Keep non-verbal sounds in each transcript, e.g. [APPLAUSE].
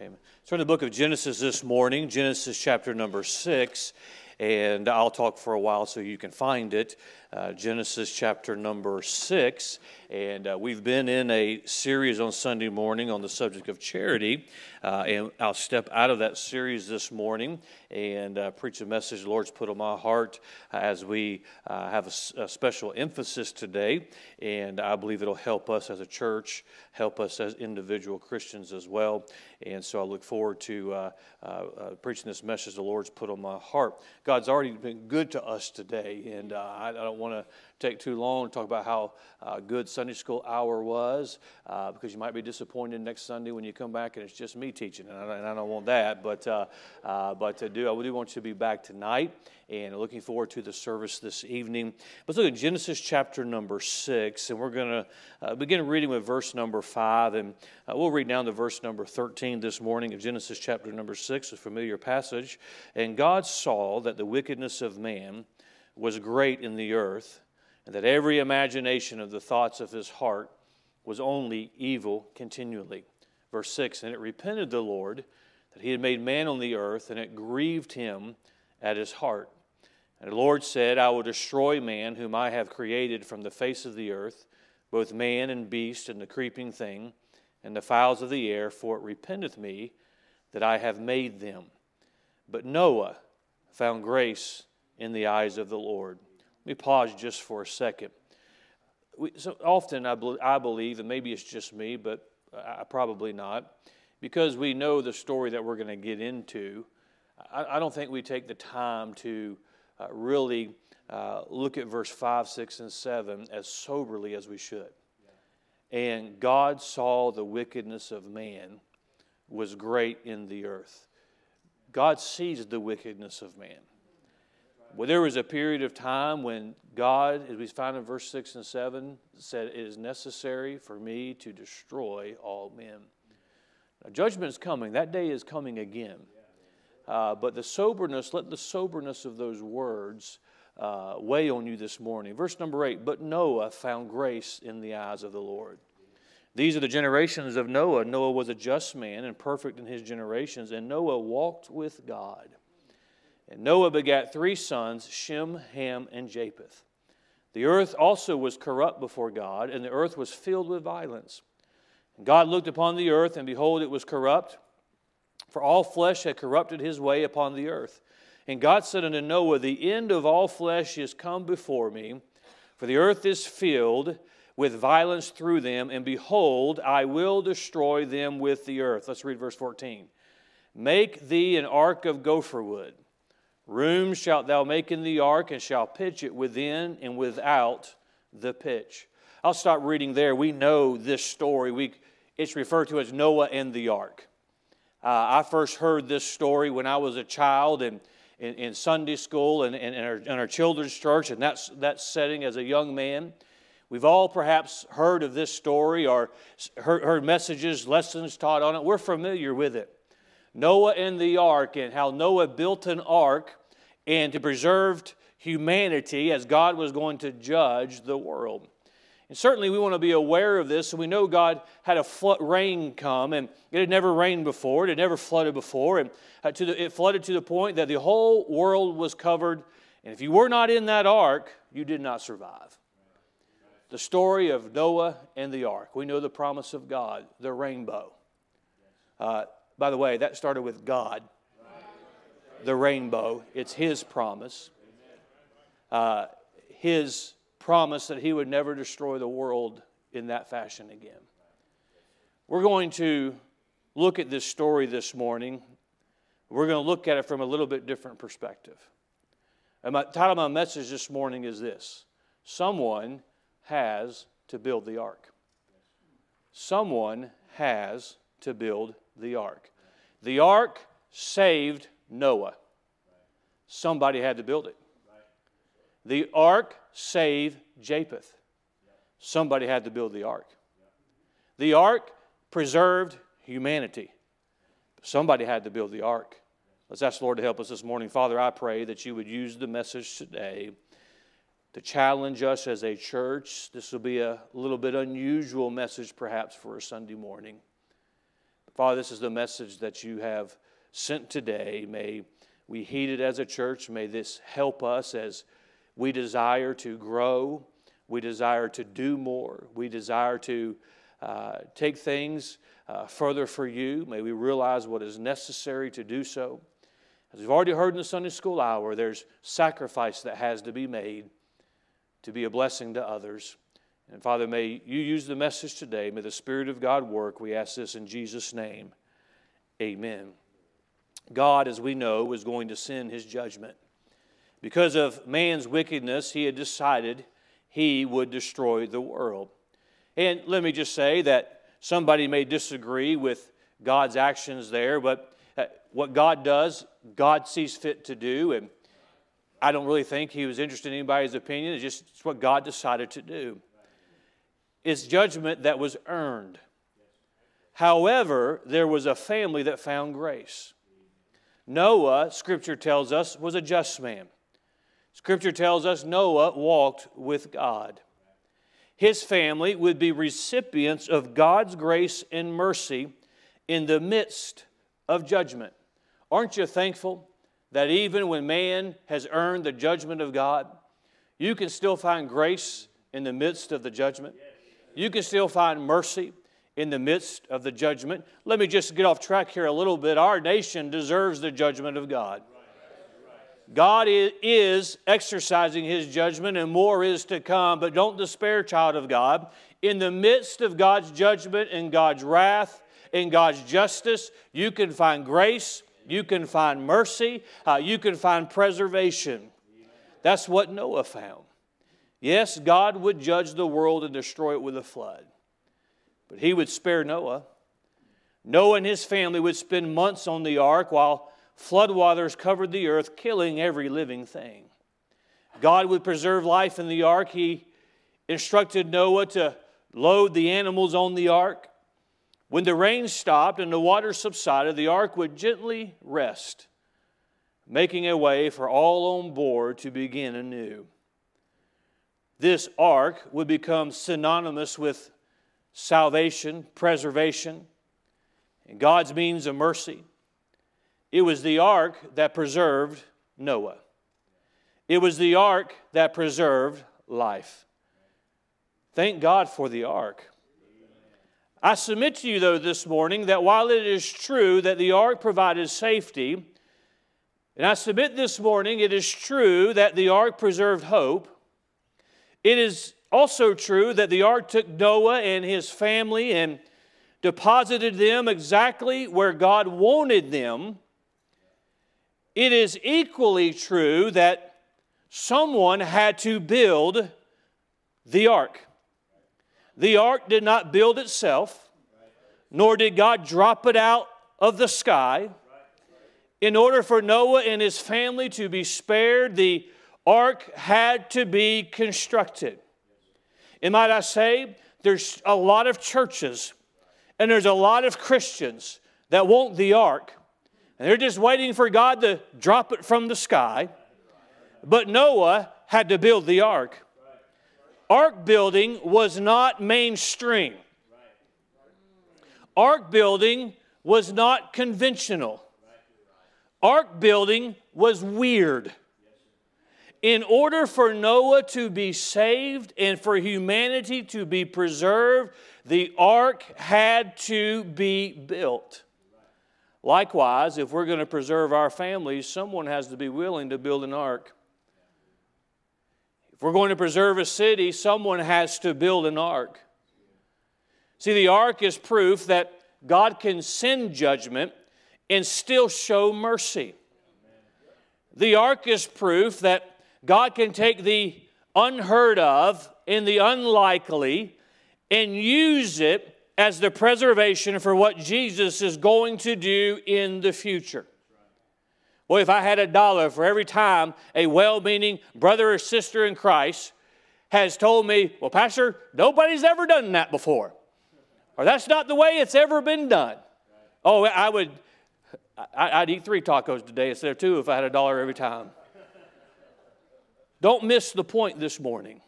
Amen. Turn to the book of Genesis this morning, Genesis chapter number six, and I'll talk for a while so you can find it. Uh, Genesis chapter number six, and uh, we've been in a series on Sunday morning on the subject of charity, uh, and I'll step out of that series this morning and uh, preach a message the Lord's put on my heart as we uh, have a, special emphasis today, and I believe it'll help us as a church, help us as individual Christians as well, and so I look forward to uh, preaching this message the Lord's put on my heart. God's already been good to us today, and I, I don't want to take too long to talk about how uh, good Sunday school hour was, uh, because you might be disappointed next Sunday when you come back and it's just me teaching, and I, and I don't want that. But uh, uh but to do, I do want you to be back tonight, and looking forward to the service this evening. Let's look at Genesis chapter number six, and we're going to uh, begin reading with verse number five, and we'll read down to verse number thirteen this morning of Genesis chapter number six, a familiar passage. And God saw that the wickedness of man was great in the earth, and that every imagination of the thoughts of his heart was only evil continually. Verse 6 And it repented the Lord that he had made man on the earth, and it grieved him at his heart. And the Lord said, I will destroy man whom I have created from the face of the earth, both man and beast, and the creeping thing, and the fowls of the air, for it repenteth me that I have made them. But Noah found grace in the eyes of the Lord. Let me pause just for a second. We, so often, I, be, I believe, and maybe it's just me, but I, probably not, because we know the story that we're going to get into, I, I, don't think we take the time to uh, really uh, look at verse 5, 6, and 7 as soberly as we should. And God saw the wickedness of man was great in the earth. God sees the wickedness of man. Well, there was a period of time when God, as we find in verse 6 and 7, said, It is necessary for me to destroy all men. Now, judgment is coming. That day is coming again. Uh, but the soberness, let the soberness of those words uh, weigh on you this morning. Verse number 8 But Noah found grace in the eyes of the Lord. These are the generations of Noah. Noah was a just man and perfect in his generations, and Noah walked with God. And Noah begat three sons, Shem, Ham, and Japheth. The earth also was corrupt before God, and the earth was filled with violence. And God looked upon the earth, and behold, it was corrupt, for all flesh had corrupted his way upon the earth. And God said unto Noah, The end of all flesh is come before me, for the earth is filled with violence through them, and behold, I will destroy them with the earth. Let's read verse 14. Make thee an ark of gopher wood. Rooms shalt thou make in the ark, and shalt pitch it within and without the pitch. I'll stop reading there. We know this story. We, it's referred to as Noah and the ark. Uh, I first heard this story when I was a child in, in, in Sunday school and in, in, our, in our children's church, and that's that setting as a young man. We've all perhaps heard of this story or heard, heard messages, lessons taught on it. We're familiar with it. Noah and the ark, and how Noah built an ark and to preserve humanity as God was going to judge the world. And certainly we want to be aware of this. And we know God had a flood, rain come, and it had never rained before. It had never flooded before. And uh, the, it flooded to the point that the whole world was covered. And if you were not in that ark, you did not survive. The story of Noah and the ark. We know the promise of God, the rainbow. Uh, by the way, that started with God the rainbow. It's His promise. Uh, his promise that He would never destroy the world in that fashion again. We're going to look at this story this morning. We're going to look at it from a little bit different perspective. And my title of my message this morning is this Someone has to build the ark. Someone has to build the ark. The ark saved Noah. Somebody had to build it. The ark saved Japheth. Somebody had to build the ark. The ark preserved humanity. Somebody had to build the ark. Let's ask the Lord to help us this morning. Father, I pray that you would use the message today to challenge us as a church. This will be a little bit unusual message, perhaps, for a Sunday morning. Father, this is the message that you have sent today. May we heed it as a church. May this help us as we desire to grow. We desire to do more. We desire to uh, take things uh, further for you. May we realize what is necessary to do so. As we've already heard in the Sunday school hour, there's sacrifice that has to be made to be a blessing to others. And Father, may you use the message today. May the Spirit of God work. We ask this in Jesus' name. Amen. God, as we know, was going to send his judgment. Because of man's wickedness, he had decided he would destroy the world. And let me just say that somebody may disagree with God's actions there, but uh, what God does, God sees fit to do. And I don't really think he was interested in anybody's opinion. It's just it's what God decided to do. It's judgment that was earned. However, there was a family that found grace. Noah, Scripture tells us, was a just man. Scripture tells us Noah walked with God his family would be recipients of God's grace and mercy in the midst of judgment. Aren't you thankful that even when man has earned the judgment of God, you can still find grace in the midst of the judgment? You can still find mercy in the midst of the judgment. Let me just get off track here a little bit. Our nation deserves the judgment of God. God is exercising his judgment and more is to come, but don't despair, child of God. In the midst of God's judgment and God's wrath and God's justice, you can find grace, you can find mercy, uh, you can find preservation. That's what Noah found. Yes, God would judge the world and destroy it with a flood, but he would spare Noah. Noah and his family would spend months on the ark while floodwaters covered the earth, killing every living thing. God would preserve life in the ark. He instructed Noah to load the animals on the ark. When the rain stopped and the water subsided, the ark would gently rest, making a way for all on board to begin anew. This ark would become synonymous with salvation, preservation, and God's means of mercy. It was the ark that preserved Noah. It was the ark that preserved life. Thank God for the ark. I submit to you, though, this morning that while it is true that the ark provided safety, and I submit this morning it is true that the ark preserved hope, it is also true that the ark took Noah and his family and deposited them exactly where God wanted them it is equally true that someone had to build the ark. The ark did not build itself, nor did God drop it out of the sky. In order for Noah and his family to be spared, the ark had to be constructed. And might I say, there's a lot of churches and there's a lot of Christians that want the ark, and they're just waiting for God to drop it from the sky. But Noah had to build the ark. Ark building was not mainstream. Ark building was not conventional. Ark building was weird. In order for Noah to be saved and for humanity to be preserved, the ark had to be built. Likewise, if we're going to preserve our families, someone has to be willing to build an ark. If we're going to preserve a city, someone has to build an ark. See, the ark is proof that God can send judgment and still show mercy. The ark is proof that God can take the unheard of and the unlikely and use it as the preservation for what Jesus is going to do in the future. Well, if I had a dollar for every time a well meaning brother or sister in Christ has told me, well, Pastor, nobody's ever done that before, or that's not the way it's ever been done. Oh, I would, I'd eat three tacos today instead of two if I had a dollar every time. Don't miss the point this morning.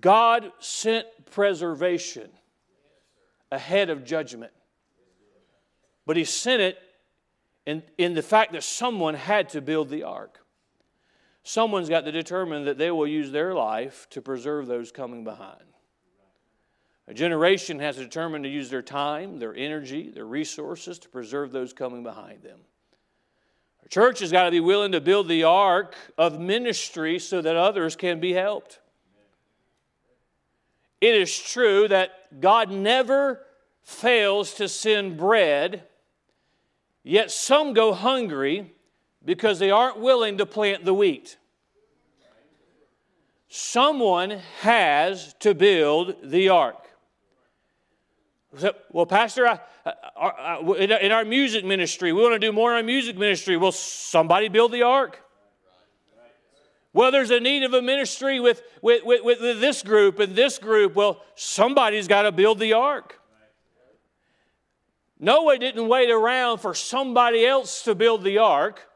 God sent preservation. ahead of judgment. But he sent it in, in the fact that someone had to build the ark. Someone's got to determine that they will use their life to preserve those coming behind. A generation has determined to use their time, their energy, their resources to preserve those coming behind them. Church has got to be willing to build the ark of ministry so that others can be helped. It is true that God never fails to send bread, yet some go hungry because they aren't willing to plant the wheat. Someone has to build the ark. Well, Pastor, I, uh, I, uh, I, in our music ministry, we want to do more in our music ministry. Will somebody build the ark? Well, there's a need of a ministry with, with, with, with this group and this group. Well, somebody's got to build the ark. Noah didn't wait around for somebody else to build the ark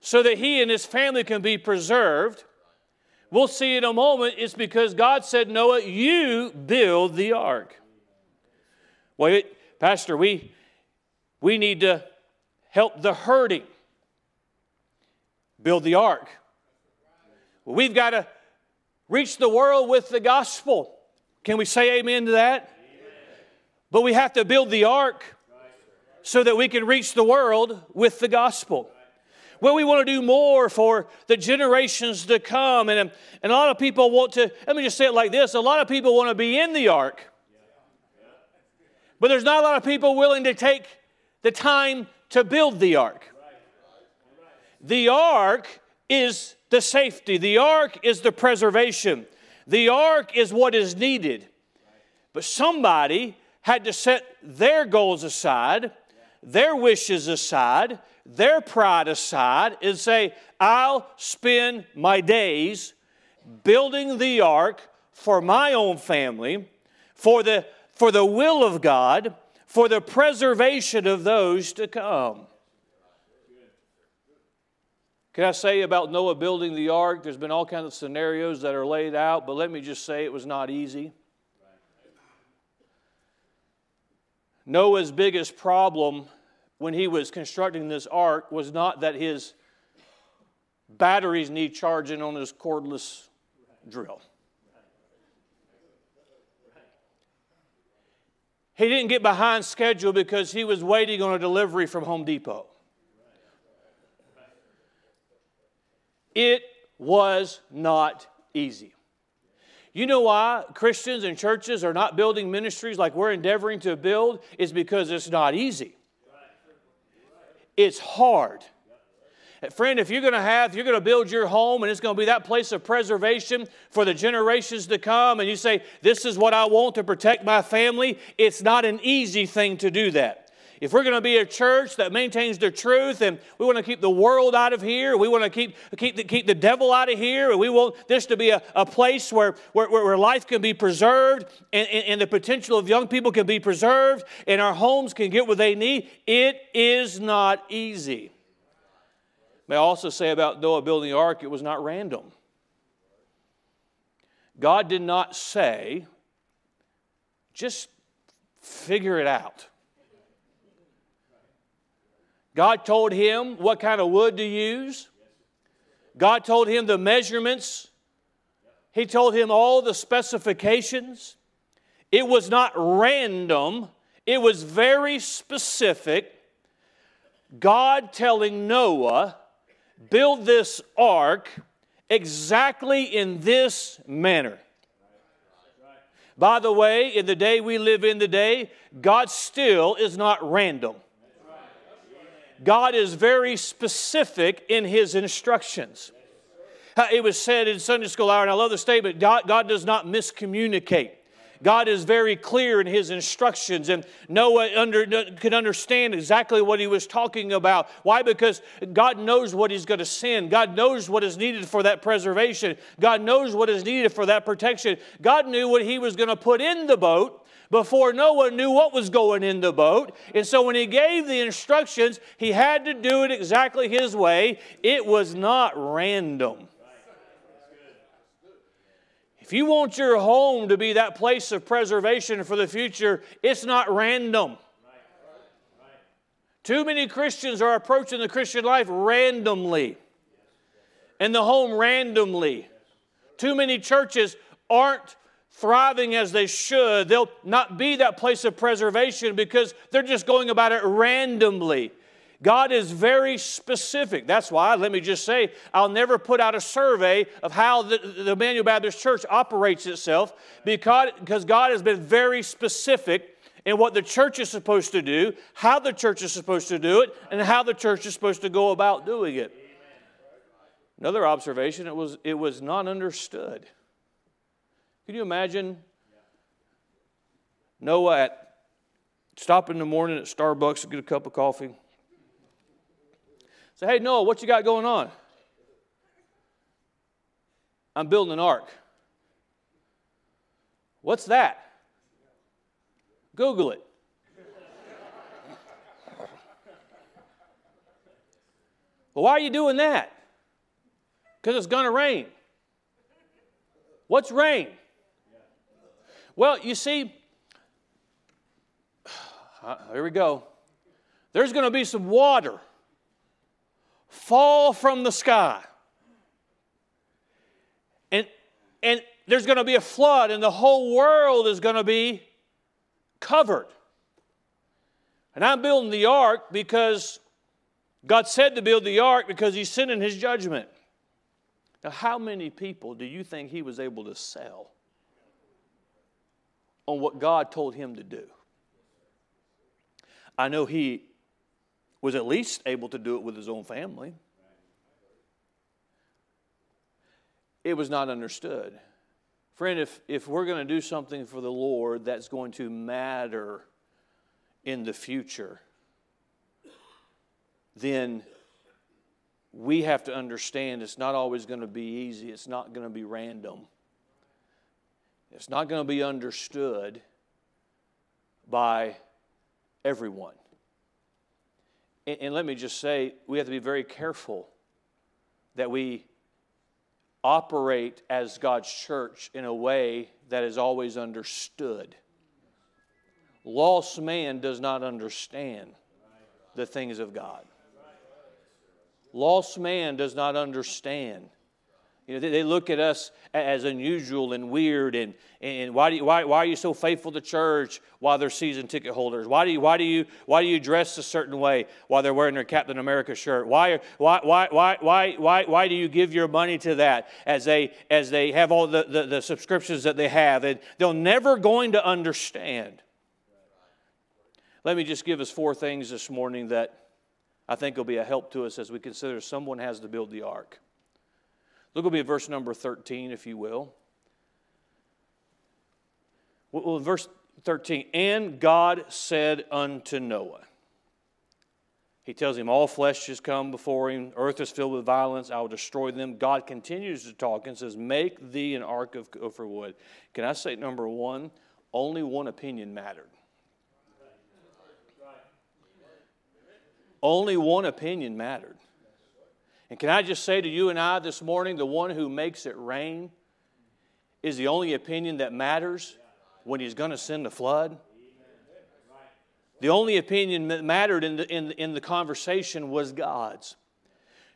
so that he and his family can be preserved. We'll see in a moment it's because God said, Noah, you build the ark. Well, Pastor, we, we need to help the hurting build the ark. We've got to reach the world with the gospel. Can we say amen to that? Amen. But we have to build the ark so that we can reach the world with the gospel. Well, we want to do more for the generations to come. And, and a lot of people want to, let me just say it like this a lot of people want to be in the ark, but there's not a lot of people willing to take the time to build the ark. The ark is the safety, the ark is the preservation, the ark is what is needed. But somebody had to set their goals aside, their wishes aside, their pride aside, and say, I'll spend my days building the ark for my own family, for the, for the will of God, for the preservation of those to come. Can I say about Noah building the ark? There's been all kinds of scenarios that are laid out, but let me just say it was not easy. Noah's biggest problem when he was constructing this ark was not that his batteries need charging on his cordless drill. He didn't get behind schedule because he was waiting on a delivery from Home Depot. It was not easy. You know why Christians and churches are not building ministries like we're endeavoring to build? Is because it's not easy. It's hard. Friend, if you're going to have, you're going to build your home and it's going to be that place of preservation for the generations to come, and you say, This is what I want to protect my family, it's not an easy thing to do that. If we're going to be a church that maintains the truth and we want to keep the world out of here, we want to keep, keep, the, keep the devil out of here, and we want this to be a, a place where, where, where life can be preserved and, and, and the potential of young people can be preserved and our homes can get what they need, it is not easy. May I also say about Noah building the ark, it was not random. God did not say, just figure it out. God told him what kind of wood to use. God told him the measurements. He told him all the specifications. It was not random, it was very specific. God telling Noah, build this ark exactly in this manner. By the way, in the day we live in today, God still is not random. God is very specific in his instructions. It was said in Sunday school hour, and I love the statement God, God does not miscommunicate. God is very clear in his instructions, and Noah under, could understand exactly what he was talking about. Why? Because God knows what he's going to send. God knows what is needed for that preservation. God knows what is needed for that protection. God knew what he was going to put in the boat before Noah knew what was going in the boat. And so when he gave the instructions, he had to do it exactly his way. It was not random. If you want your home to be that place of preservation for the future, it's not random. Too many Christians are approaching the Christian life randomly and the home randomly. Too many churches aren't thriving as they should. They'll not be that place of preservation because they're just going about it randomly. God is very specific. That's why, let me just say, I'll never put out a survey of how the, the Emmanuel Baptist Church operates itself because, because God has been very specific in what the church is supposed to do, how the church is supposed to do it, and how the church is supposed to go about doing it. Another observation, it was, it was not understood. Can you imagine Noah at stop in the morning at Starbucks to get a cup of coffee? Say, hey, Noah, what you got going on? I'm building an ark. What's that? Google it. well, why are you doing that? Because it's going to rain. What's rain? Well, you see, [SIGHS] here we go. There's going to be some water fall from the sky. And, and there's going to be a flood, and the whole world is going to be covered. And I'm building the ark because God said to build the ark because He's sending His judgment. Now, how many people do you think He was able to sell on what God told Him to do? I know He was at least able to do it with his own family. It was not understood. Friend, if, if we're going to do something for the Lord that's going to matter in the future, then we have to understand it's not always going to be easy. It's not going to be random. It's not going to be understood by everyone. And, and let me just say, we have to be very careful that we operate as God's church in a way that is always understood. Lost man does not understand the things of God. Lost man does not understand you know, they, they look at us as unusual and weird, and, and why, do you, why, why are you so faithful to church while they're season ticket holders? Why do, you, why, do you, why do you dress a certain way while they're wearing their Captain America shirt? Why, why, why, why, why, why, why do you give your money to that as they, as they have all the, the, the subscriptions that they have? And they're never going to understand. Let me just give us four things this morning that I think will be a help to us as we consider someone has to build the ark. Look at me at verse number 13, if you will. Well, verse 13, and God said unto Noah, he tells him, All flesh has come before him, earth is filled with violence, I will destroy them. God continues to talk and says, Make thee an ark of gopher wood. Can I say, number one, only one opinion mattered. Only one opinion mattered. And can I just say to you and I this morning the one who makes it rain is the only opinion that matters when he's going to send a flood? The only opinion that mattered in the, in, in the conversation was God's.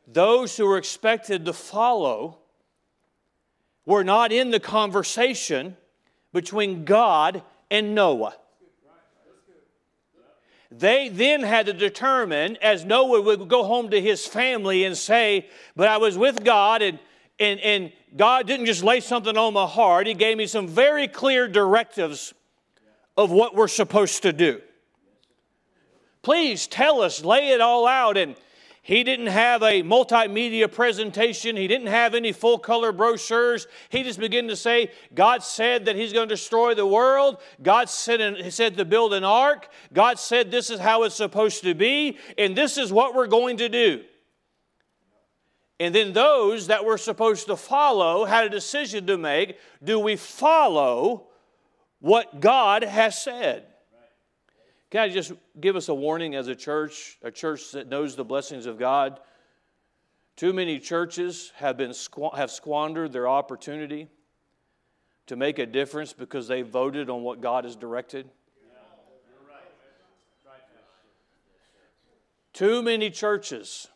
Those who were expected to follow were not in the conversation between God and Noah. They then had to determine, as Noah would go home to his family and say, But I was with God, and, and, and God didn't just lay something on my heart, He gave me some very clear directives of what we're supposed to do. Please tell us, lay it all out, and he didn't have a multimedia presentation. He didn't have any full color brochures. He just began to say, God said that He's going to destroy the world. God said, he said to build an ark. God said this is how it's supposed to be, and this is what we're going to do. And then those that were supposed to follow had a decision to make do we follow what God has said? Can I just give us a warning as a church, a church that knows the blessings of God? Too many churches have, been, have squandered their opportunity to make a difference because they voted on what God has directed? Too many churches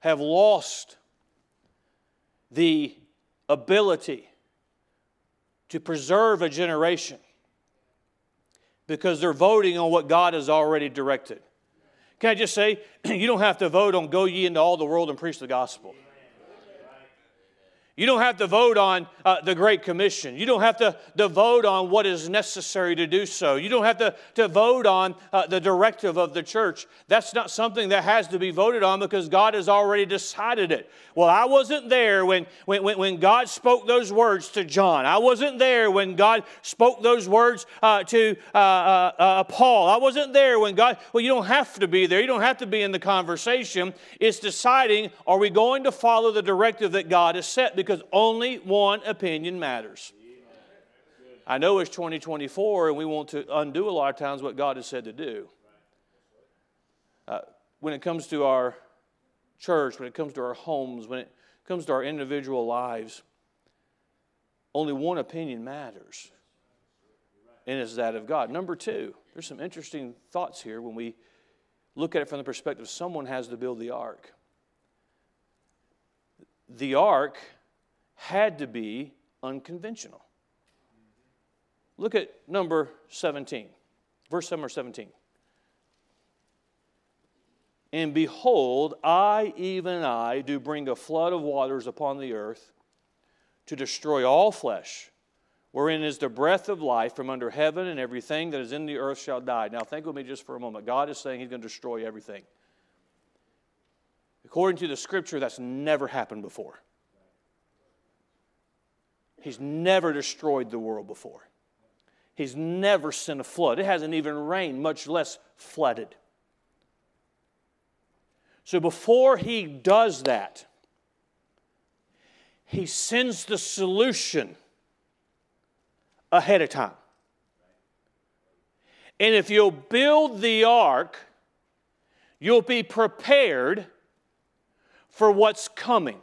have lost the ability to preserve a generation because they're voting on what God has already directed. Can I just say, [CLEARS THROAT] you don't have to vote on go ye into all the world and preach the gospel. You don't have to vote on uh, the Great Commission. You don't have to, to vote on what is necessary to do so. You don't have to, to vote on uh, the directive of the church. That's not something that has to be voted on because God has already decided it. Well, I wasn't there when, when, when God spoke those words to John. I wasn't there when God spoke those words uh, to uh, uh, uh, Paul. I wasn't there when God, well, you don't have to be there. You don't have to be in the conversation. It's deciding are we going to follow the directive that God has set? Because only one opinion matters. I know it's 2024 and we want to undo a lot of times what God has said to do. Uh, when it comes to our church, when it comes to our homes, when it comes to our individual lives, only one opinion matters, and it's that of God. Number two, there's some interesting thoughts here when we look at it from the perspective someone has to build the ark. The ark had to be unconventional. Look at number 17, verse number 17. And behold, I, even I, do bring a flood of waters upon the earth to destroy all flesh, wherein is the breath of life from under heaven, and everything that is in the earth shall die. Now, think with me just for a moment. God is saying He's going to destroy everything. According to the scripture, that's never happened before. He's never destroyed the world before. He's never sent a flood. It hasn't even rained, much less flooded. So before he does that, he sends the solution ahead of time. And if you'll build the ark, you'll be prepared for what's coming.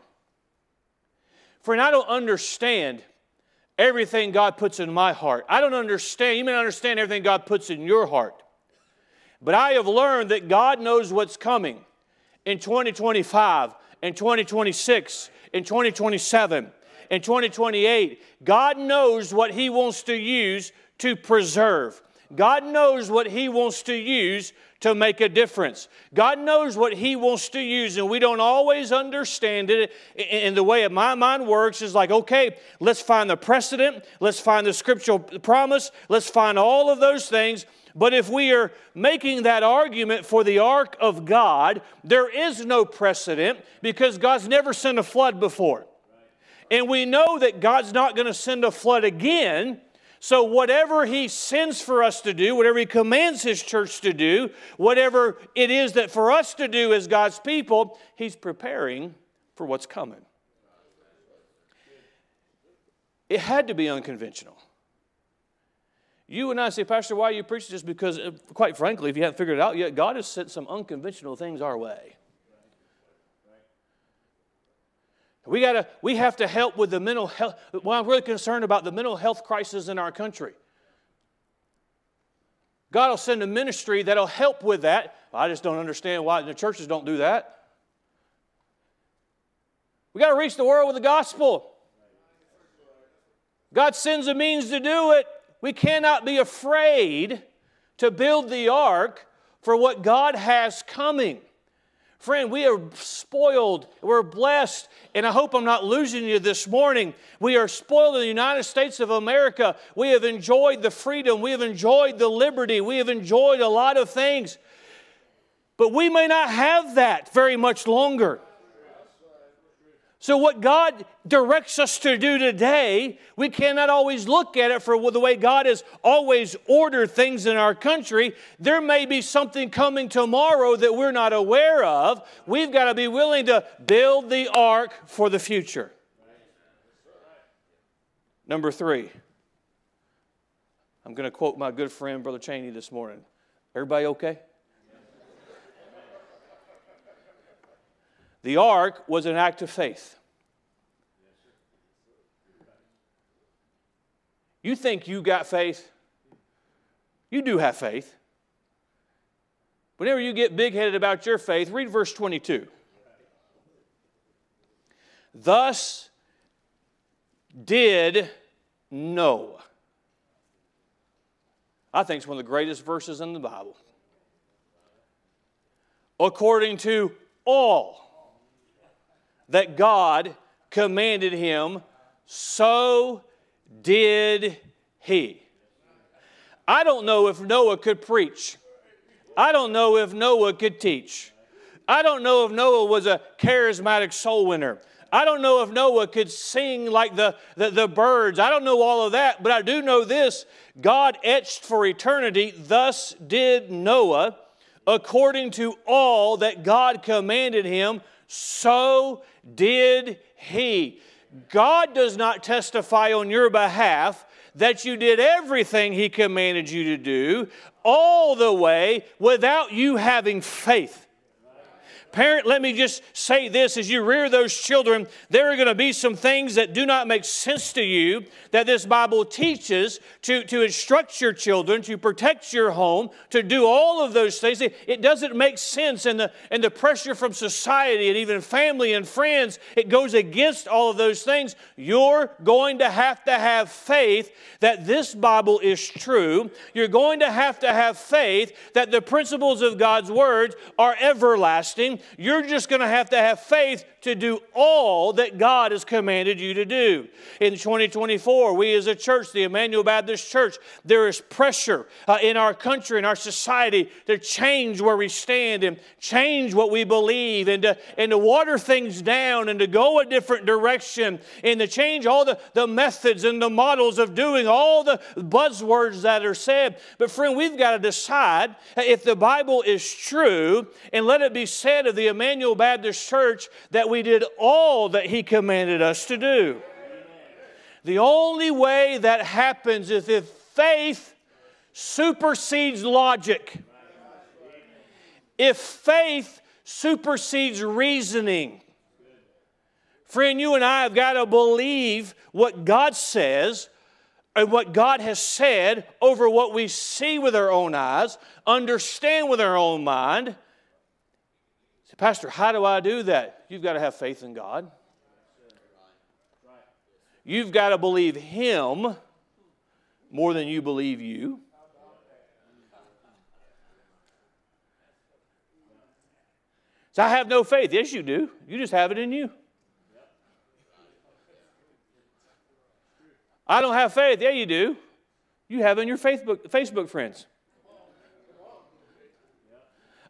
Friend, I don't understand everything God puts in my heart. I don't understand, you may not understand everything God puts in your heart. But I have learned that God knows what's coming in 2025, in 2026, in 2027, in 2028. God knows what He wants to use to preserve. God knows what He wants to use to make a difference. God knows what He wants to use, and we don't always understand it. And the way my mind works is like, okay, let's find the precedent, let's find the scriptural promise, let's find all of those things. But if we are making that argument for the ark of God, there is no precedent because God's never sent a flood before. And we know that God's not going to send a flood again so, whatever He sends for us to do, whatever He commands His church to do, whatever it is that for us to do as God's people, He's preparing for what's coming. It had to be unconventional. You and I say, Pastor, why are you preaching this? Because, uh, quite frankly, if you haven't figured it out yet, God has sent some unconventional things our way. We, gotta, we have to help with the mental health. Well, I'm really concerned about the mental health crisis in our country. God will send a ministry that'll help with that. I just don't understand why the churches don't do that. We got to reach the world with the gospel. God sends a means to do it. We cannot be afraid to build the ark for what God has coming. Friend, we are spoiled, we're blessed, and I hope I'm not losing you this morning. We are spoiled in the United States of America. We have enjoyed the freedom, we have enjoyed the liberty, we have enjoyed a lot of things. But we may not have that very much longer. So, what God directs us to do today, we cannot always look at it for the way God has always ordered things in our country. There may be something coming tomorrow that we're not aware of. We've got to be willing to build the ark for the future. Number three, I'm going to quote my good friend, Brother Cheney, this morning. Everybody okay? The ark was an act of faith. You think you got faith? You do have faith. Whenever you get big headed about your faith, read verse 22. Thus did Noah. I think it's one of the greatest verses in the Bible. According to all that God commanded him, so did he. I don't know if Noah could preach. I don't know if Noah could teach. I don't know if Noah was a charismatic soul winner. I don't know if Noah could sing like the, the, the, birds. I don't know all of that, but I do know this God etched for eternity, thus did Noah, according to all that God commanded him, so did he. God does not testify on your behalf that you did everything He commanded you to do all the way without you having faith. Parent, let me just say this as you rear those children, there are going to be some things that do not make sense to you that this Bible teaches to, to instruct your children, to protect your home, to do all of those things. It doesn't make sense, and the, and the pressure from society and even family and friends, it goes against all of those things. You're going to have to have faith that this Bible is true. You're going to have to have faith that the principles of God's words are everlasting you're just going to have to have faith to do all that God has commanded you to do. In 2024, we as a church, the Emmanuel Baptist Church, there is pressure uh, in our country, in our society, to change where we stand and change what we believe and to, and to water things down and to go a different direction and to change all the, the methods and the models of doing all the buzzwords that are said. But, friend, we've got to decide if the Bible is true and let it be said of the Emmanuel Baptist Church that we did all that He commanded us to do. The only way that happens is if faith supersedes logic. If faith supersedes reasoning. Friend, you and I have got to believe what God says and what God has said over what we see with our own eyes, understand with our own mind, Pastor, how do I do that? You've got to have faith in God. You've got to believe Him more than you believe you. So I have no faith. Yes, you do. You just have it in you. I don't have faith. Yeah, you do. You have it in your Facebook, Facebook friends.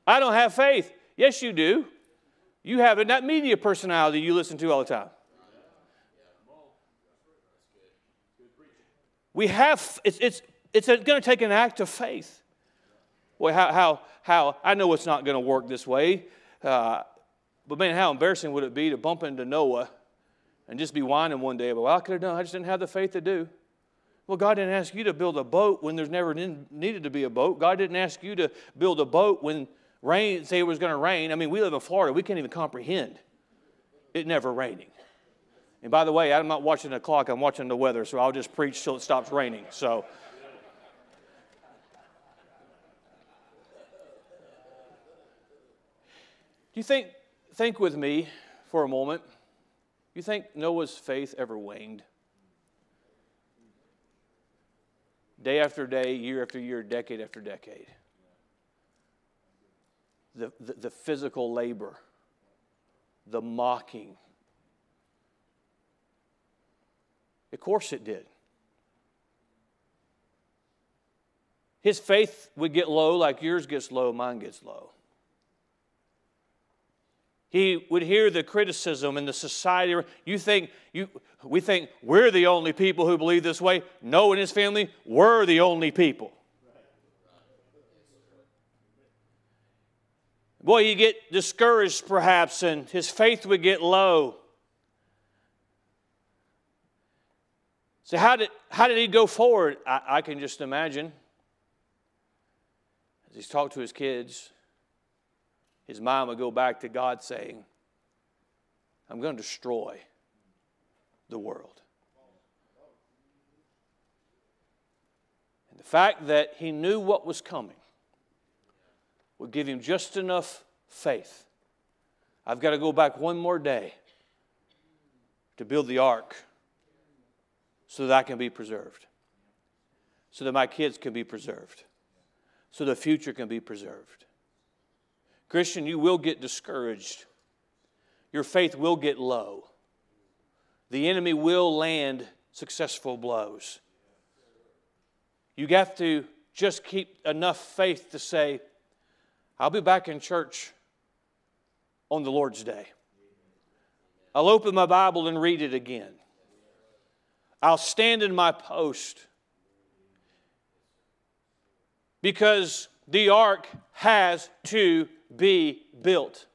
I don't have faith. Yes, you do. You have it, that media personality you listen to all the time. We have, it's, it's, it's going to take an act of faith. Well, how, how, how I know it's not going to work this way, uh, but man, how embarrassing would it be to bump into Noah and just be whining one day about, well, I could have done, I just didn't have the faith to do. Well, God didn't ask you to build a boat when there's never needed to be a boat. God didn't ask you to build a boat when rain, say it was going to rain. I mean, we live in Florida. We can't even comprehend it never raining. And by the way, I'm not watching the clock, I'm watching the weather, so I'll just preach till it stops raining. So. Do you think, think with me for a moment, you think Noah's faith ever waned? Day after day, year after year, decade after decade the, the, the physical labor, the mocking. Of course it did. His faith would get low like yours gets low, mine gets low. He would hear the criticism in the society. You think you we think we're the only people who believe this way. No, and his family were the only people. Boy, you get discouraged perhaps, and his faith would get low. So, how did, how did he go forward? I, I can just imagine. As he's talked to his kids, his mind would go back to God saying, I'm going to destroy the world. And the fact that he knew what was coming would give him just enough faith. I've got to go back one more day to build the ark so that I can be preserved, so that my kids can be preserved, so the future can be preserved. Christian, you will get discouraged. Your faith will get low. The enemy will land successful blows. You have to just keep enough faith to say, I'll be back in church on the Lord's day. I'll open my Bible and read it again. I'll stand in my post because the ark has to be built.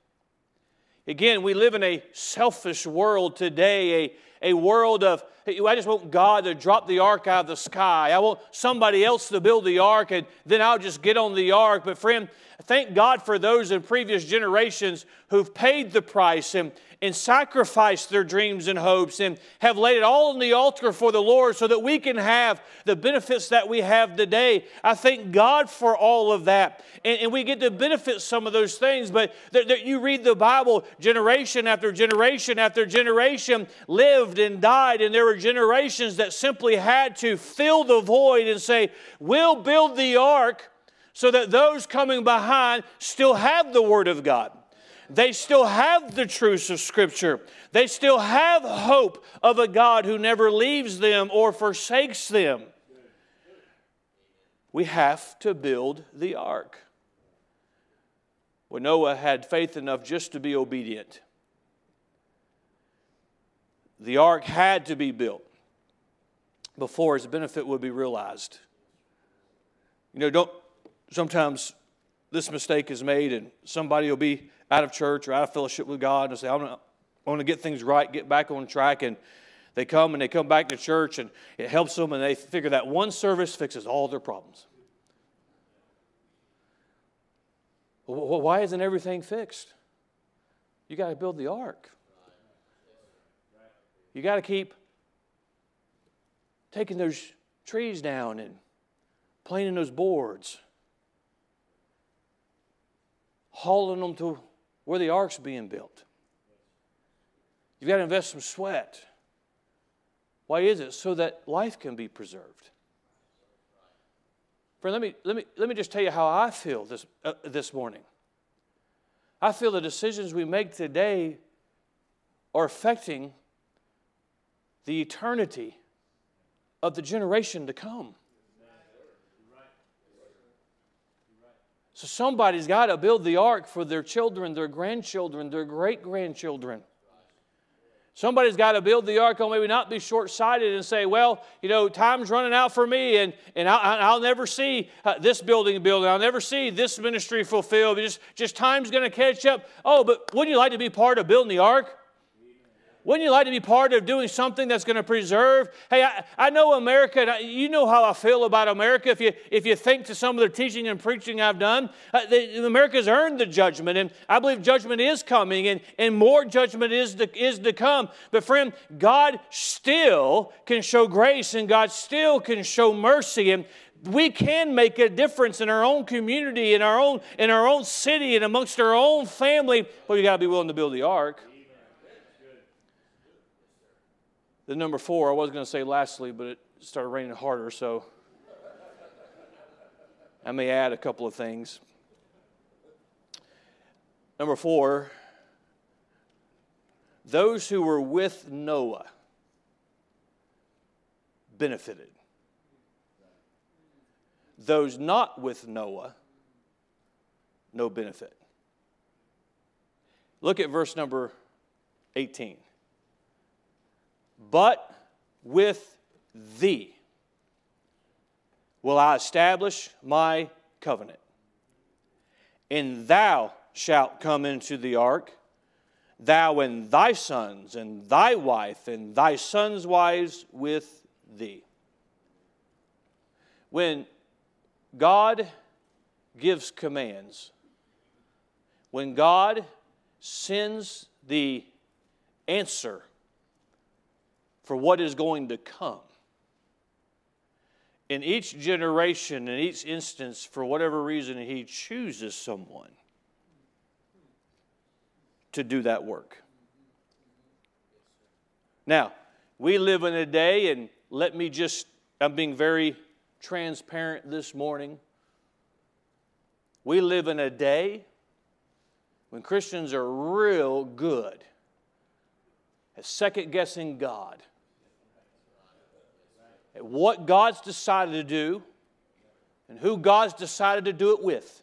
Again, we live in a selfish world today, a, a world of, I just want God to drop the ark out of the sky. I want somebody else to build the ark, and then I'll just get on the ark. But, friend, thank God for those in previous generations who've paid the price and, and sacrificed their dreams and hopes and have laid it all on the altar for the Lord so that we can have the benefits that we have today. I thank God for all of that. And, and we get to benefit some of those things, but th- th- you read the Bible, generation after generation after generation lived and died, and there were generations that simply had to fill the void and say, We'll build the ark so that those coming behind still have the Word of God they still have the truths of Scripture. They still have hope of a God who never leaves them or forsakes them. We have to build the ark. Well, Noah had faith enough just to be obedient. The ark had to be built before its benefit would be realized. You know, don't sometimes this mistake is made and somebody will be out of church or out of fellowship with God and say, I'm want to get things right, get back on track. And they come and they come back to church and it helps them and they figure that one service fixes all their problems. Why isn't everything fixed? You got to build the ark. You got to keep taking those trees down and planing those boards, hauling them to where the ark's being built. You've got to invest some sweat. Why is it? So that life can be preserved. Friend, let me, let me, let me just tell you how I feel this, uh, this morning. I feel the decisions we make today are affecting the eternity of the generation to come. So somebody's got to build the ark for their children, their grandchildren, their great grandchildren. Somebody's got to build the ark on maybe not be short sighted and say, well, you know, time's running out for me and, and I'll, I'll never see uh, this building built. I'll never see this ministry fulfilled. Just, just time's going to catch up. Oh, but wouldn't you like to be part of building the ark? Wouldn't you like to be part of doing something that's going to preserve? Hey, I, I know America, you know how I feel about America if you, if you think to some of the teaching and preaching I've done. Uh, the, America's earned the judgment, and I believe judgment is coming, and, and more judgment is to, is to come. But, friend, God still can show grace, and God still can show mercy. And we can make a difference in our own community, in our own, in our own city, and amongst our own family. But you got to be willing to build the ark. The number four, I was going to say lastly, but it started raining harder, so I may add a couple of things. Number four, those who were with Noah benefited. Those not with Noah, no benefit. Look at verse number 18 but with thee will I establish my covenant. And thou shalt come into the ark, thou and thy sons, and thy wife, and thy sons' wives with thee. When God gives commands, when God sends the answer for what is going to come. in each generation, in each instance, for whatever reason, He chooses someone to do that work. Now, we live in a day, and let me just, I'm being very transparent this morning. We live in a day when Christians are real good at second guessing God, at what God's decided to do, and who God's decided to do it with.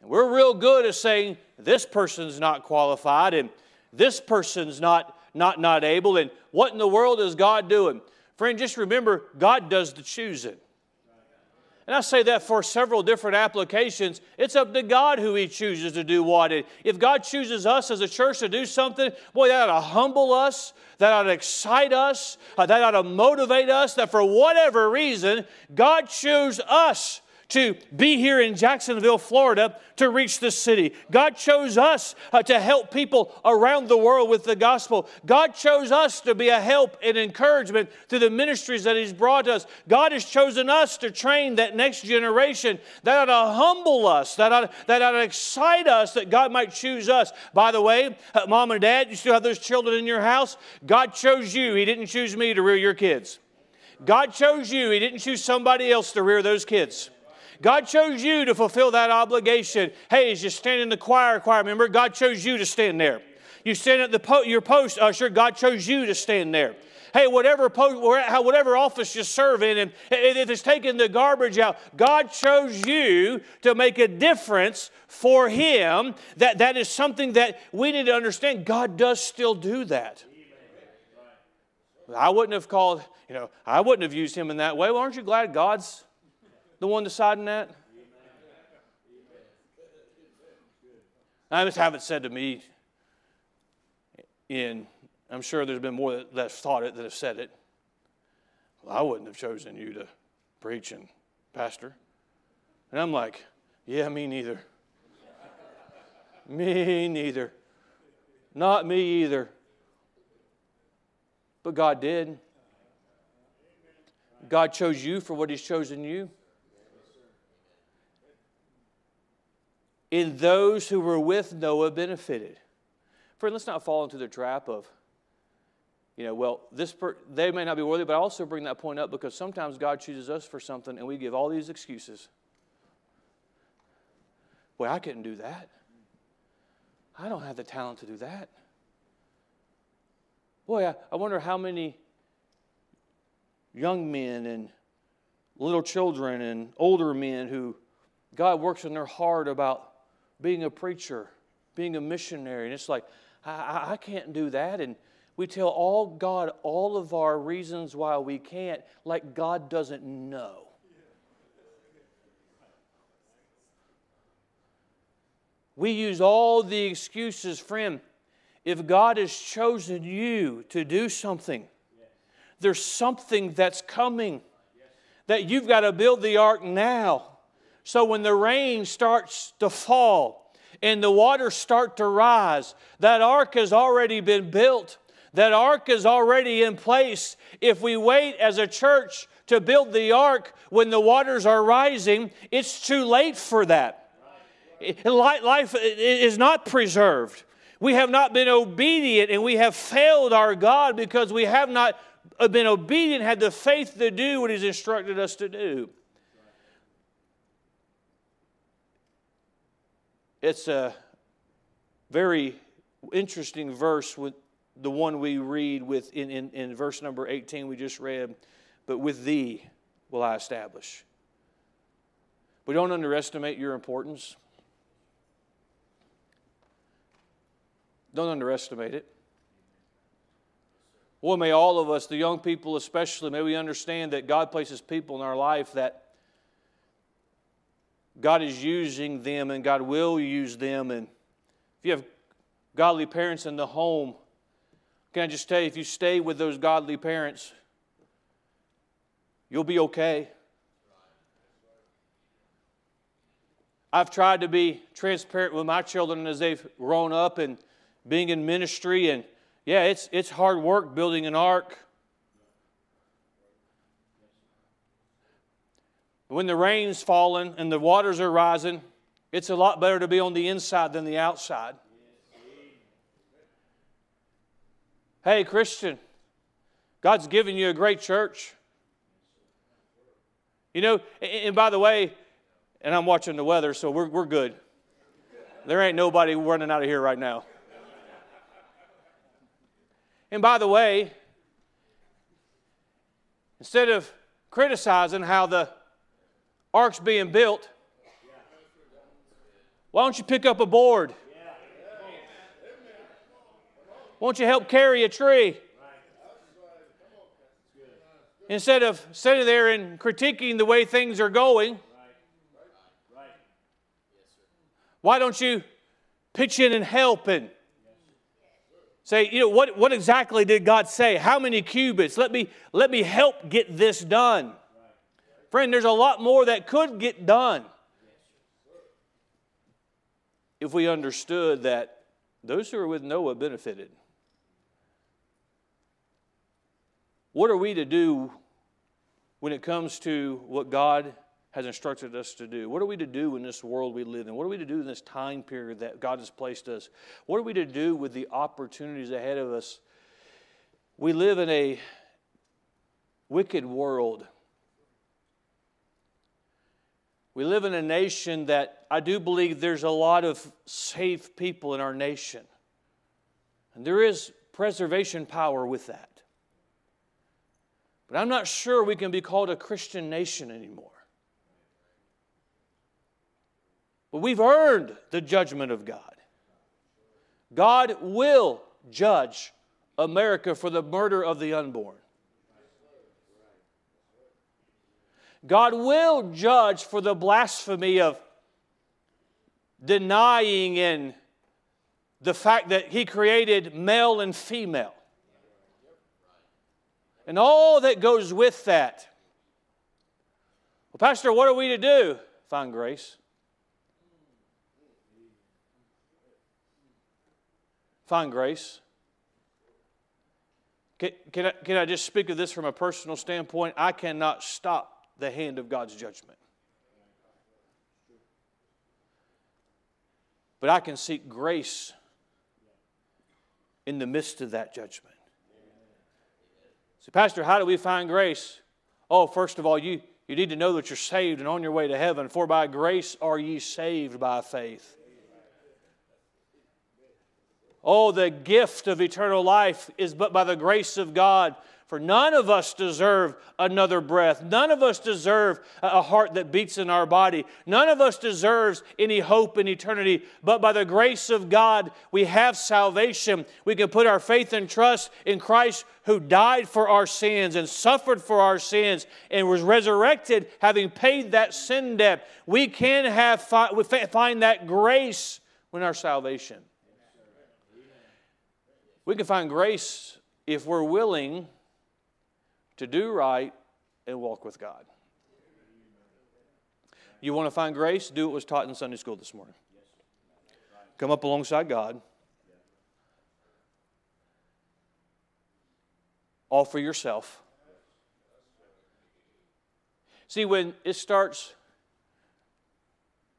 And we're real good at saying this person's not qualified and this person's not, not, not able, and what in the world is God doing? Friend, just remember, God does the choosing. And I say that for several different applications. It's up to God who He chooses to do what. If God chooses us as a church to do something, boy, that ought to humble us, that ought to excite us, uh, that ought to motivate us, that for whatever reason, God chose us to be here in Jacksonville, Florida, to reach the city. God chose us uh, to help people around the world with the gospel. God chose us to be a help and encouragement to the ministries that He's brought us. God has chosen us to train that next generation. That ought to humble us, that ought, that ought to excite us that God might choose us. By the way, uh, mom and dad, you still have those children in your house. God chose you, He didn't choose me to rear your kids. God chose you, He didn't choose somebody else to rear those kids. God chose you to fulfill that obligation. Hey, as you stand in the choir, choir member, God chose you to stand there. You stand at the po- your post usher, God chose you to stand there. Hey, whatever post, whatever office you serve in, and if it's taking the garbage out, God chose you to make a difference for Him. That, that is something that we need to understand. God does still do that. I wouldn't have called, you know, I wouldn't have used him in that way. Well, aren't you glad God's the one deciding that? I just have it said to me in, I'm sure there's been more that have thought it that have said it. Well, I wouldn't have chosen you to preach and pastor. And I'm like, yeah, me neither. me neither. Not me either. But God did. God chose you for what He's chosen you. In those who were with Noah benefited. Friend, let's not fall into the trap of, you know, well, this per- they may not be worthy, but I also bring that point up because sometimes God chooses us for something and we give all these excuses. Boy, I couldn't do that. I don't have the talent to do that. Boy, I, I wonder how many young men and little children and older men who God works in their heart about being a preacher, being a missionary. And it's like, I, I can't do that. And we tell all God all of our reasons why we can't, like God doesn't know. We use all the excuses, friend. If God has chosen you to do something, there's something that's coming that you've got to build the ark now. So when the rain starts to fall and the waters start to rise, that ark has already been built. That ark is already in place. If we wait as a church to build the ark when the waters are rising, it's too late for that. Life is not preserved. We have not been obedient and we have failed our God because we have not uh, been obedient, had the faith to do what He's instructed us to do. It's a very interesting verse with the one we read with in, in, in verse number 18 we just read, but with thee will I establish. We don't underestimate your importance. Don't underestimate it. Well, may all of us, the young people especially, may we understand that God places people in our life that God is using them and God will use them. And if you have godly parents in the home, can I just tell you, if you stay with those godly parents, you'll be okay. I've tried to be transparent with my children as they've grown up and being in ministry. And yeah, it's, it's hard work building an ark. When the rain's falling and the waters are rising, it's a lot better to be on the inside than the outside. Hey, Christian, God's given you a great church. You know, and by the way, and I'm watching the weather, so we're, we're good. There ain't nobody running out of here right now. And by the way, instead of criticizing how the ark's being built, why don't you pick up a board? Won't you help carry a tree? Instead of sitting there and critiquing the way things are going, why don't you pitch in and help and say, you know, what, what exactly did God say? How many cubits? Let me, let me help get this done. Friend, there's a lot more that could get done if we understood that those who are with Noah benefited. What are we to do when it comes to what God has instructed us to do? What are we to do in this world we live in? What are we to do in this time period that God has placed us? What are we to do with the opportunities ahead of us? We live in a wicked world. We live in a nation that I do believe there's a lot of safe people in our nation. And there is preservation power with that. But I'm not sure we can be called a Christian nation anymore. But we've earned the judgment of God. God will judge America for the murder of the unborn. God will judge for the blasphemy of denying in the fact that He created male and female and all that goes with that. Well, Pastor, what are we to do? Find grace. Find grace. Can, can, I, can I just speak of this from a personal standpoint? I cannot stop the hand of God's judgment. But I can seek grace in the midst of that judgment. So, Pastor, how do we find grace? Oh, first of all, you, you need to know that you're saved and on your way to heaven. For by grace are ye saved by faith. Oh, the gift of eternal life is but by the grace of God for none of us deserve another breath. None of us deserve a heart that beats in our body. None of us deserves any hope in eternity. But by the grace of God, we have salvation. We can put our faith and trust in Christ who died for our sins and suffered for our sins and was resurrected, having paid that sin debt. We can have find that grace when our salvation. We can find grace if we're willing to do right and walk with God. You want to find grace? Do what was taught in Sunday school this morning. Come up alongside God. Offer yourself. See, when it starts,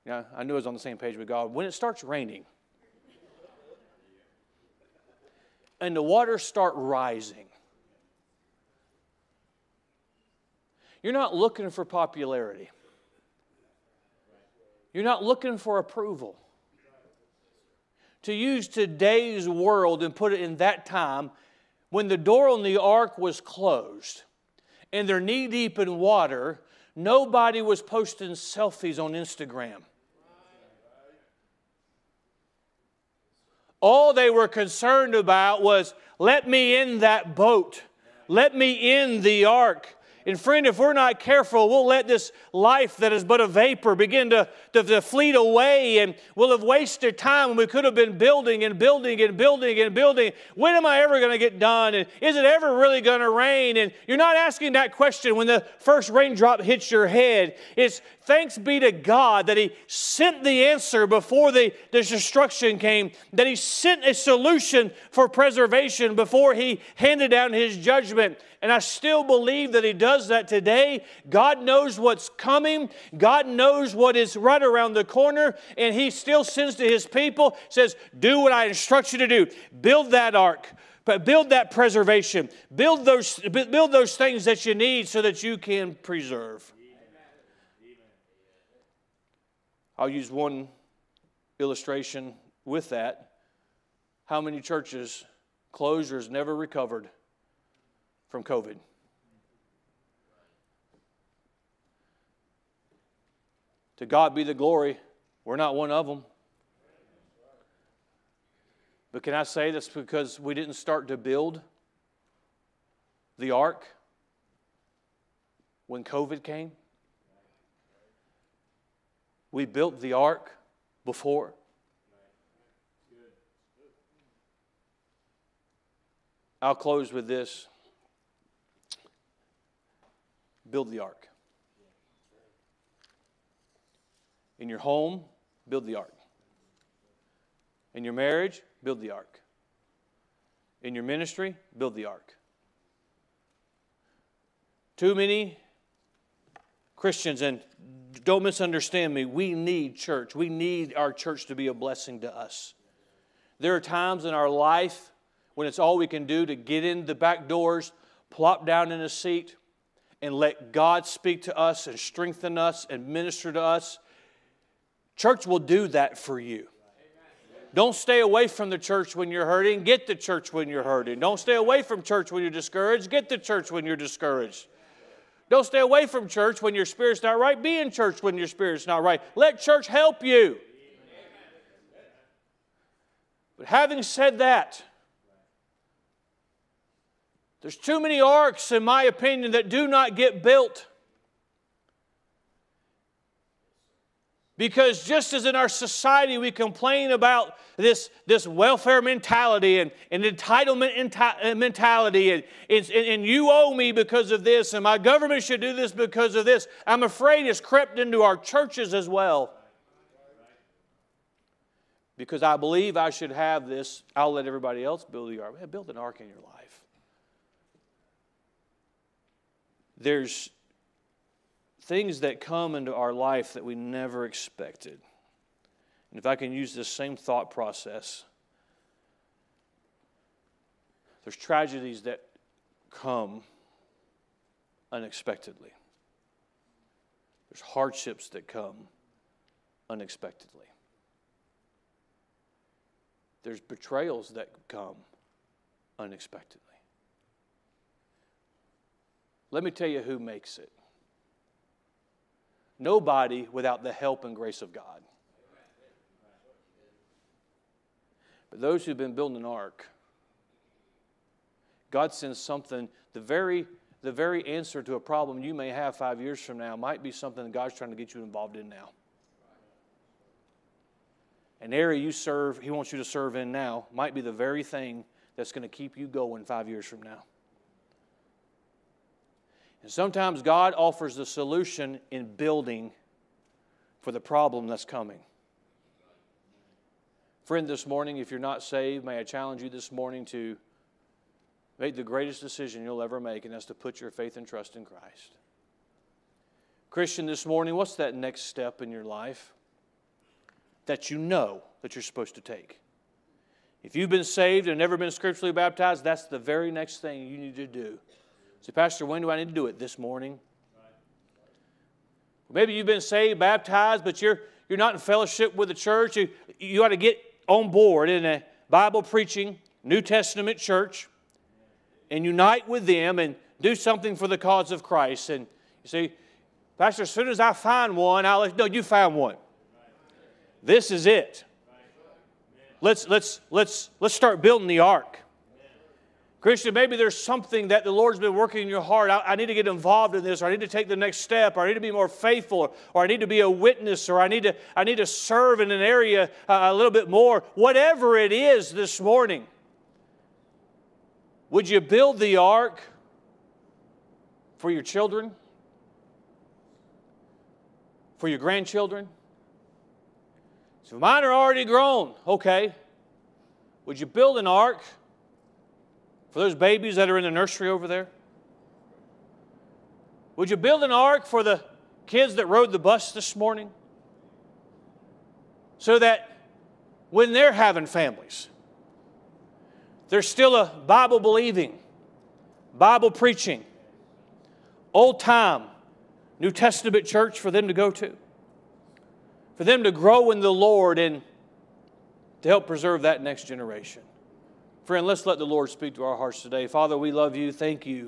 yeah, I knew I was on the same page with God. When it starts raining and the waters start rising, You're not looking for popularity. You're not looking for approval. To use today's world and put it in that time, when the door on the ark was closed and they're knee deep in water, nobody was posting selfies on Instagram. All they were concerned about was let me in that boat, let me in the ark. And friend, if we're not careful, we'll let this life that is but a vapor begin to, to, to, fleet away, and we'll have wasted time when we could have been building and building and building and building. When am I ever going to get done? And is it ever really going to rain? And you're not asking that question when the first raindrop hits your head. It's thanks be to God that He sent the answer before the, the destruction came, that He sent a solution for preservation before He handed down His judgment. And I still believe that He does that today. God knows what's coming, God knows what is right around the corner, and He still sends to His people, says, Do what I instruct you to do. Build that ark. But build that preservation. Build those, build those things that you need so that you can preserve. I'll use one illustration with that. How many churches closures never recovered from COVID? To God be the glory. We're not one of them. But can I say this because we didn't start to build the ark when COVID came? We built the ark before. I'll close with this. Build the ark. In your home, build the ark. In your marriage, build the ark. In your ministry, build the ark. Too many Christians, and don't misunderstand me, we need church. We need our church to be a blessing to us. There are times in our life when it's all we can do to get in the back doors, plop down in a seat, and let God speak to us and strengthen us and minister to us. Church will do that for you. Don't stay away from the church when you're hurting. Get the church when you're hurting. Don't stay away from church when you're discouraged. Get the church when you're discouraged. Don't stay away from church when your spirit's not right. Be in church when your spirit's not right. Let church help you. But having said that, there's too many arks, in my opinion, that do not get built. Because just as in our society we complain about this, this welfare mentality and, and entitlement enti- uh, mentality, and, and, and you owe me because of this, and my government should do this because of this, I'm afraid it's crept into our churches as well. Because I believe I should have this, I'll let everybody else build the ark. Build an ark in your life. There's things that come into our life that we never expected. And if I can use this same thought process, there's tragedies that come unexpectedly. There's hardships that come unexpectedly. There's betrayals that come unexpectedly. Let me tell you who makes it. Nobody without the help and grace of God. But those who've been building an ark, God sends something, the very, the very answer to a problem you may have five years from now might be something that God's trying to get you involved in now. An area you serve, He wants you to serve in now, might be the very thing that's going to keep you going five years from now. And sometimes God offers the solution in building for the problem that's coming. Friend, this morning, if you're not saved, may I challenge you this morning to make the greatest decision you'll ever make, and that's to put your faith and trust in Christ. Christian, this morning, what's that next step in your life that you know that you're supposed to take? If you've been saved and never been scripturally baptized, that's the very next thing you need to do. Say, Pastor, when do I need to do it? This morning. Maybe you've been saved, baptized, but you're, you're not in fellowship with the church. You, you ought to get on board in a Bible preaching, New Testament church and unite with them and do something for the cause of Christ. And you see, Pastor, as soon as I find one, I'll let no, you found one. This is it. Let's let's let's let's start building the ark. Christian, maybe there's something that the Lord's been working in your heart. I, I, need to get involved in this, or I need to take the next step, or I need to be more faithful, or, or I need to be a witness, or I need to, I need to serve in an area uh, a little bit more. Whatever it is this morning, would you build the ark for your children? for your grandchildren? So mine are already grown. Okay. Would you build an ark for those babies that are in the nursery over there? Would you build an ark for the kids that rode the bus this morning? So that when they're having families, there's still a Bible believing, Bible preaching, old time New Testament church for them to go to, for them to grow in the Lord and to help preserve that next generation. Friend, let's let the Lord speak to our hearts today. Father, we love you. Thank you